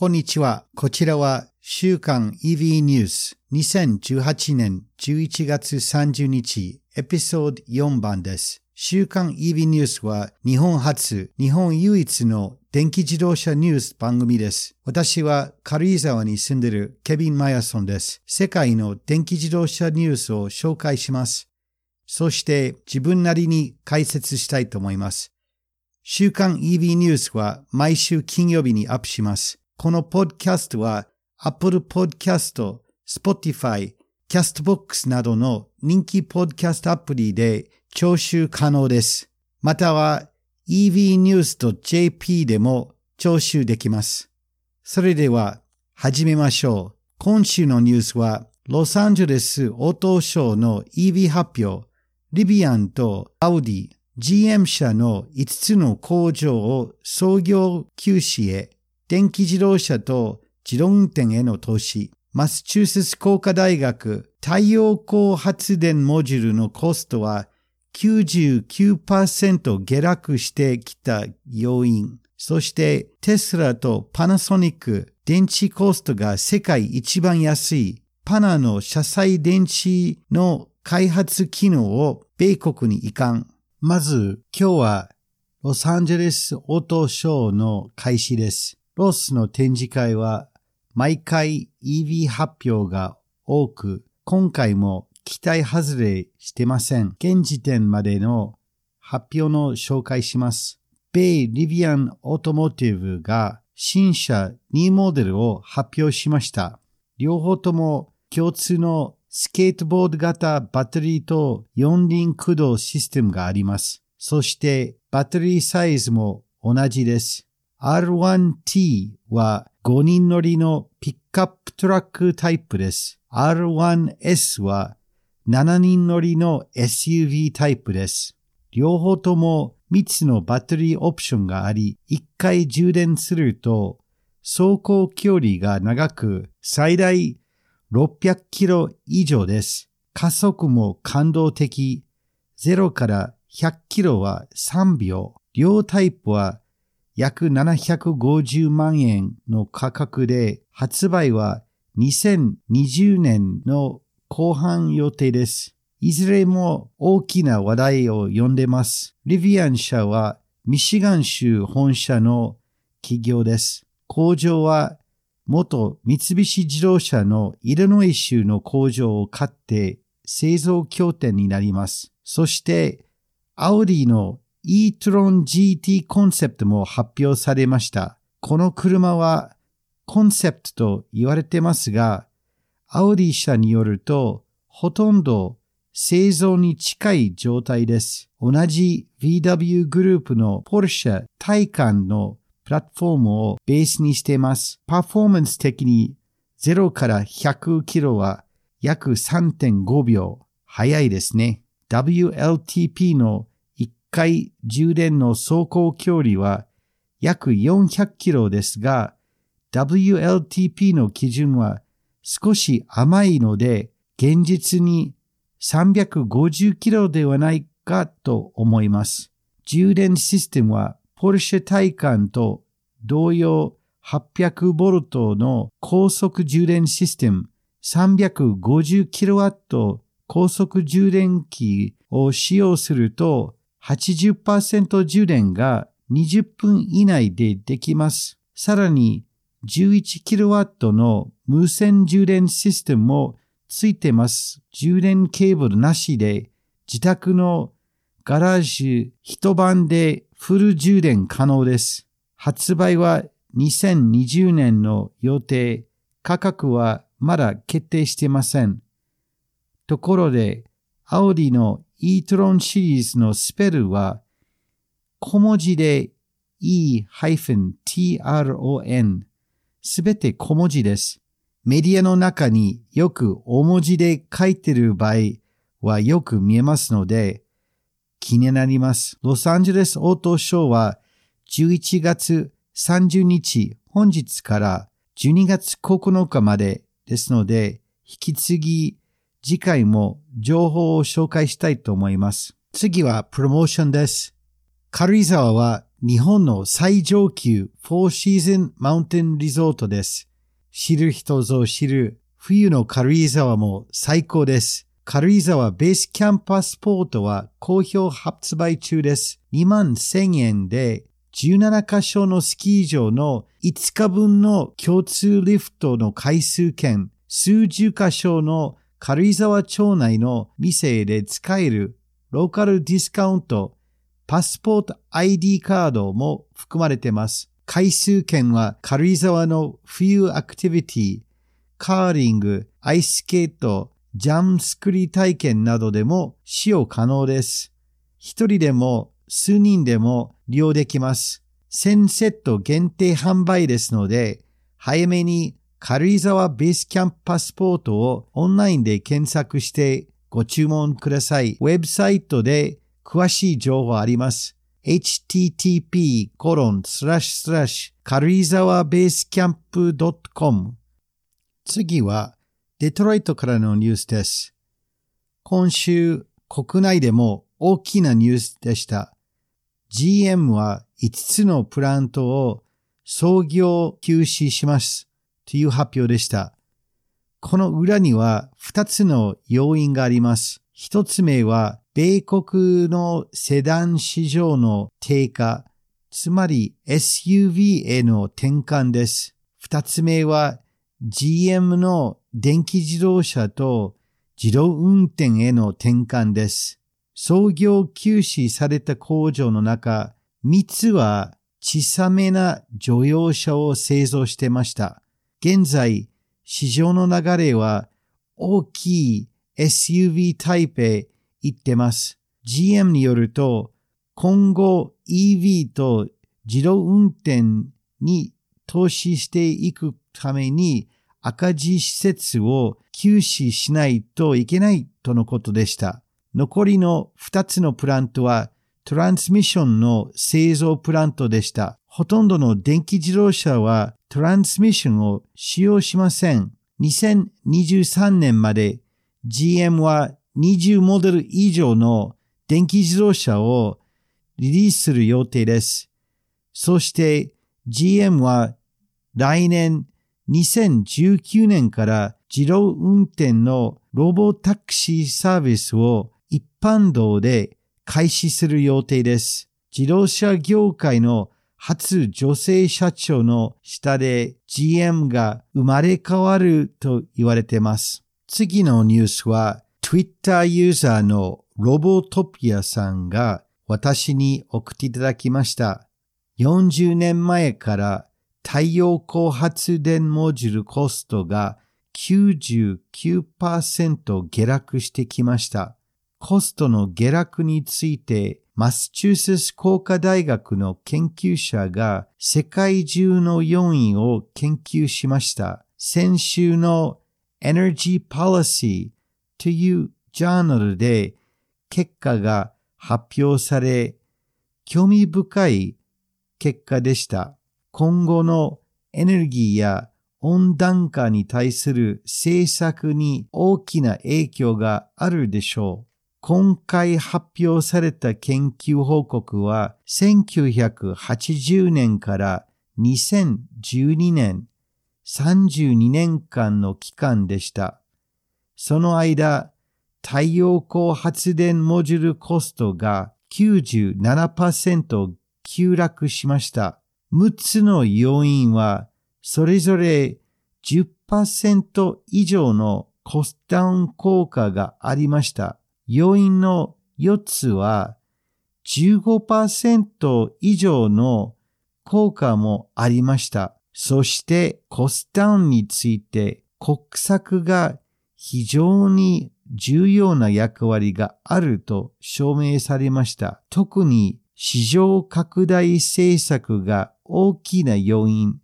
こんにちは。こちらは週刊 EV ニュース2018年11月30日エピソード4番です。週刊 EV ニュースは日本初、日本唯一の電気自動車ニュース番組です。私は軽井沢に住んでいるケビン・マヤソンです。世界の電気自動車ニュースを紹介します。そして自分なりに解説したいと思います。週刊 EV ニュースは毎週金曜日にアップします。このポッドキャストは Apple Podcast、Spotify、Castbox などの人気ポッドキャストアプリで聴取可能です。または evnews.jp でも聴取できます。それでは始めましょう。今週のニュースはロサンゼルスオートショーの EV 発表、リビアンとアウディ、GM 社の5つの工場を創業休止へ電気自動車と自動運転への投資、マスチューセッツ工科大学太陽光発電モジュールのコストは99%下落してきた要因、そしてテスラとパナソニック電池コストが世界一番安いパナの車載電池の開発機能を米国に移管。まず今日はロサンゼルスオートショーの開始です。ロスの展示会は毎回 EV 発表が多く、今回も期待外れしてません。現時点までの発表の紹介します。米リビアンオートモーティブが新車2モデルを発表しました。両方とも共通のスケートボード型バッテリーと四輪駆動システムがあります。そしてバッテリーサイズも同じです。R1T は5人乗りのピックアップトラックタイプです。R1S は7人乗りの SUV タイプです。両方とも3つのバッテリーオプションがあり、1回充電すると走行距離が長く最大600キロ以上です。加速も感動的。0から100キロは3秒。両タイプは約750万円の価格で発売は2020年の後半予定です。いずれも大きな話題を呼んでます。リビアン社はミシガン州本社の企業です。工場は元三菱自動車のイルノイ州の工場を買って製造拠点になります。そしてアウディの e-tron GT コンセプトも発表されました。この車はコンセプトと言われてますが、アウディ社によると、ほとんど製造に近い状態です。同じ VW グループのポルシェ体感のプラットフォームをベースにしています。パフォーマンス的に0から100キロは約3.5秒。早いですね。WLTP の回充電の走行距離は約400キロですが、WLTP の基準は少し甘いので、現実に350キロではないかと思います。充電システムはポルシェ体感と同様800ボルトの高速充電システム350キロワット高速充電器を使用すると80%充電が20分以内でできます。さらに 11kW の無線充電システムもついてます。充電ケーブルなしで自宅のガラージュ一晩でフル充電可能です。発売は2020年の予定。価格はまだ決定していません。ところで、アオリのウディの e-tron シリーズのスペルは小文字で e-tron すべて小文字です。メディアの中によく大文字で書いてる場合はよく見えますので気になります。ロサンゼルスオートショーは11月30日本日から12月9日までですので引き継ぎ次回も情報を紹介したいと思います。次はプロモーションです。軽井沢は日本の最上級フォーシーズンマウンテンリゾートです。知る人ぞ知る冬の軽井沢も最高です。軽井沢ベースキャンパスポートは好評発売中です。2万1000円で17カ所のスキー場の5日分の共通リフトの回数券、数十カ所の軽井沢町内の店で使えるローカルディスカウント、パスポート ID カードも含まれています。回数券は軽井沢の冬アクティビティ、カーリング、アイススケート、ジャン作り体験などでも使用可能です。一人でも数人でも利用できます。1000セット限定販売ですので、早めに軽井沢ベースキャンプパスポートをオンラインで検索してご注文ください。ウェブサイトで詳しい情報あります。http 軽井沢ベースキャンプ .com 次はデトロイトからのニュースです。今週国内でも大きなニュースでした。GM は5つのプラントを創業休止しますという発表でした。この裏には2つの要因があります。1つ目は米国のセダン市場の低下、つまり SUV への転換です。2つ目は GM の電気自動車と自動運転への転換です。創業休止された工場の中、3つは小さめな乗用車を製造してました。現在、市場の流れは大きい SUV タイプへ行ってます。GM によると、今後 EV と自動運転に投資していくために赤字施設を休止しないといけないとのことでした。残りの2つのプラントはトランスミッションの製造プラントでした。ほとんどの電気自動車はトランスミッションを使用しません。2023年まで GM は20モデル以上の電気自動車をリリースする予定です。そして GM は来年2019年から自動運転のロボタクシーサービスを一般道で開始する予定です。自動車業界の初女性社長の下で GM が生まれ変わると言われています。次のニュースは Twitter ユーザーのロボトピアさんが私に送っていただきました。40年前から太陽光発電モジュールコストが99%下落してきました。コストの下落について、マスチューセス工科大学の研究者が世界中の要因を研究しました。先週の Energy Policy というジャーナルで結果が発表され、興味深い結果でした。今後のエネルギーや温暖化に対する政策に大きな影響があるでしょう。今回発表された研究報告は1980年から2012年32年間の期間でした。その間、太陽光発電モジュールコストが97%急落しました。6つの要因はそれぞれ10%以上のコストダウン効果がありました。要因の4つは15%以上の効果もありました。そしてコストダウンについて国策が非常に重要な役割があると証明されました。特に市場拡大政策が大きな要因。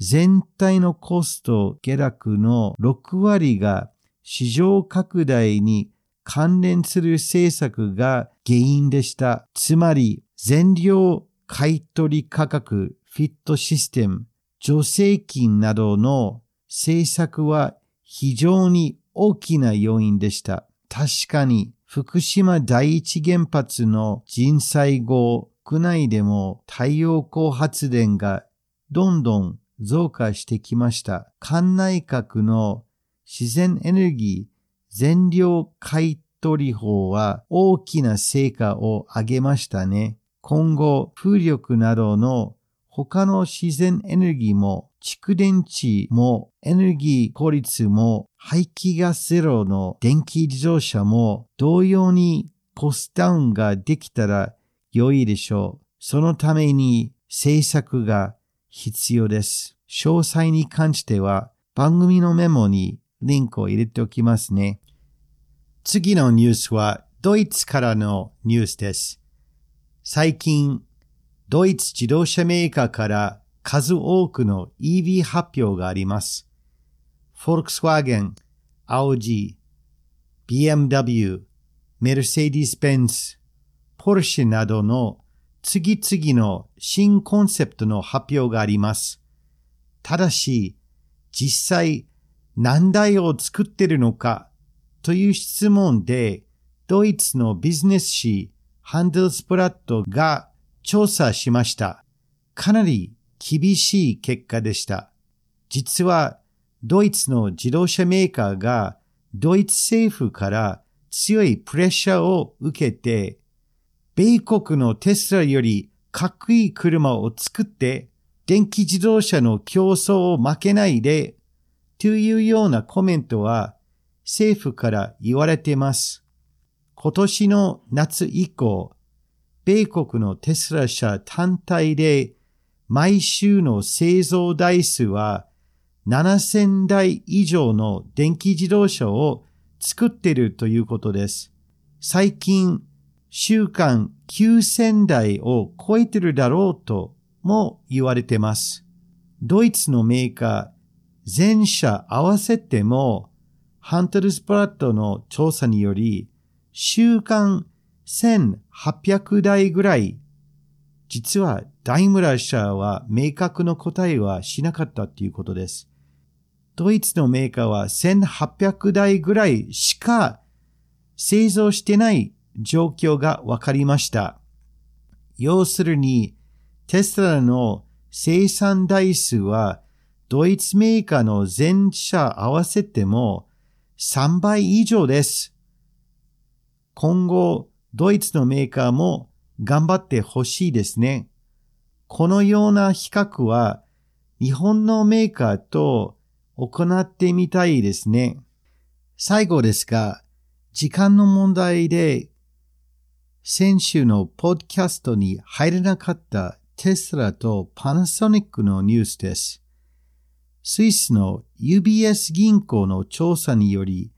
全体のコスト下落の6割が市場拡大に関連する政策が原因でした。つまり、全量買取価格、フィットシステム、助成金などの政策は非常に大きな要因でした。確かに、福島第一原発の人災後、国内でも太陽光発電がどんどん増加してきました。管内閣の自然エネルギー全量買取法は大きな成果を上げましたね。今後、風力などの他の自然エネルギーも蓄電池もエネルギー効率も排気ガスゼロの電気自動車も同様にコスダウンができたら良いでしょう。そのために政策が必要です。詳細に関しては番組のメモにリンクを入れておきますね。次のニュースはドイツからのニュースです。最近、ドイツ自動車メーカーから数多くの EV 発表があります。フォルクスワーゲン、アオジ、BMW、メルセディス・ベンツ、ポルシェなどの次々の新コンセプトの発表があります。ただし、実際何台を作ってるのかという質問で、ドイツのビジネス誌ハンデルスプラットが調査しました。かなり厳しい結果でした。実は、ドイツの自動車メーカーがドイツ政府から強いプレッシャーを受けて、米国のテスラよりかっこいい車を作って、電気自動車の競争を負けないで、というようなコメントは政府から言われています。今年の夏以降、米国のテスラ社単体で毎週の製造台数は7000台以上の電気自動車を作っているということです。最近、週間9000台を超えてるだろうとも言われています。ドイツのメーカー全社合わせてもハントルスプラットの調査により週間1800台ぐらい、実はダイムラー社は明確の答えはしなかったということです。ドイツのメーカーは1800台ぐらいしか製造してない状況が分かりました。要するに、テスラの生産台数はドイツメーカーの全社合わせても3倍以上です。今後、ドイツのメーカーも頑張ってほしいですね。このような比較は日本のメーカーと行ってみたいですね。最後ですが、時間の問題で先週のポッドキャストに入れなかったテスラとパナソニックのニュースです。スイスの UBS 銀行の調査により、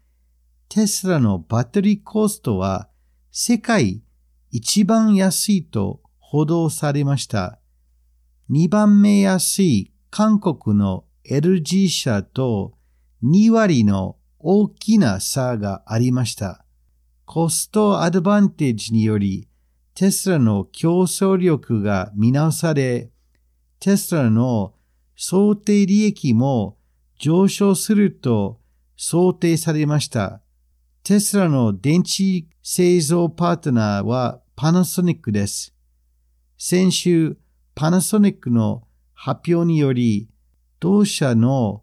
テスラのバッテリーコストは世界一番安いと報道されました。2番目安い韓国の LG 社と2割の大きな差がありました。コストアドバンテージによりテスラの競争力が見直され、テスラの想定利益も上昇すると想定されました。テスラの電池製造パートナーはパナソニックです。先週、パナソニックの発表により、同社の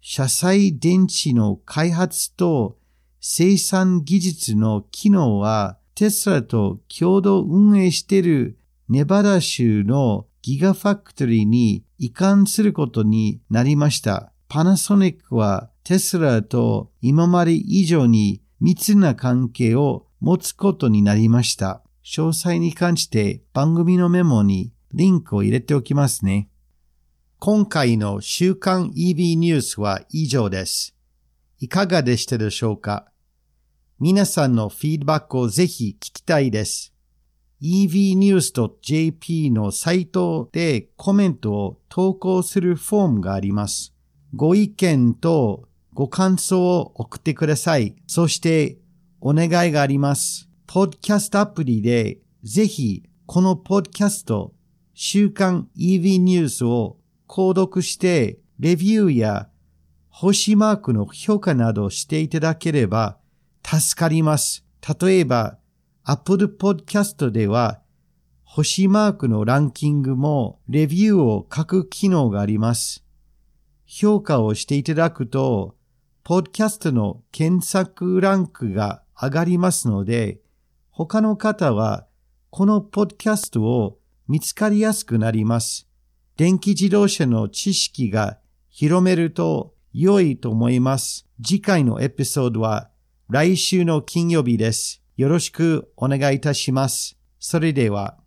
車載電池の開発と生産技術の機能はテスラと共同運営しているネバダ州のギガファクトリーに移管することになりました。パナソニックはテスラと今まで以上に密な関係を持つことになりました。詳細に関して番組のメモにリンクを入れておきますね。今回の週刊 EV ニュースは以上です。いかがでしたでしょうか？皆さんのフィードバックをぜひ聞きたいです。evnews.jp のサイトでコメントを投稿するフォームがあります。ご意見とご感想を送ってください。そしてお願いがあります。ポッドキャストアプリでぜひこのポッドキャスト週刊 EV ニュースを購読してレビューや星マークの評価などしていただければ助かります。例えば Apple Podcast では星マークのランキングもレビューを書く機能があります。評価をしていただくと、ポッドキャストの検索ランクが上がりますので、他の方はこのポッドキャストを見つかりやすくなります。電気自動車の知識が広めると良いと思います。次回のエピソードは来週の金曜日です。よろしくお願いいたします。それでは。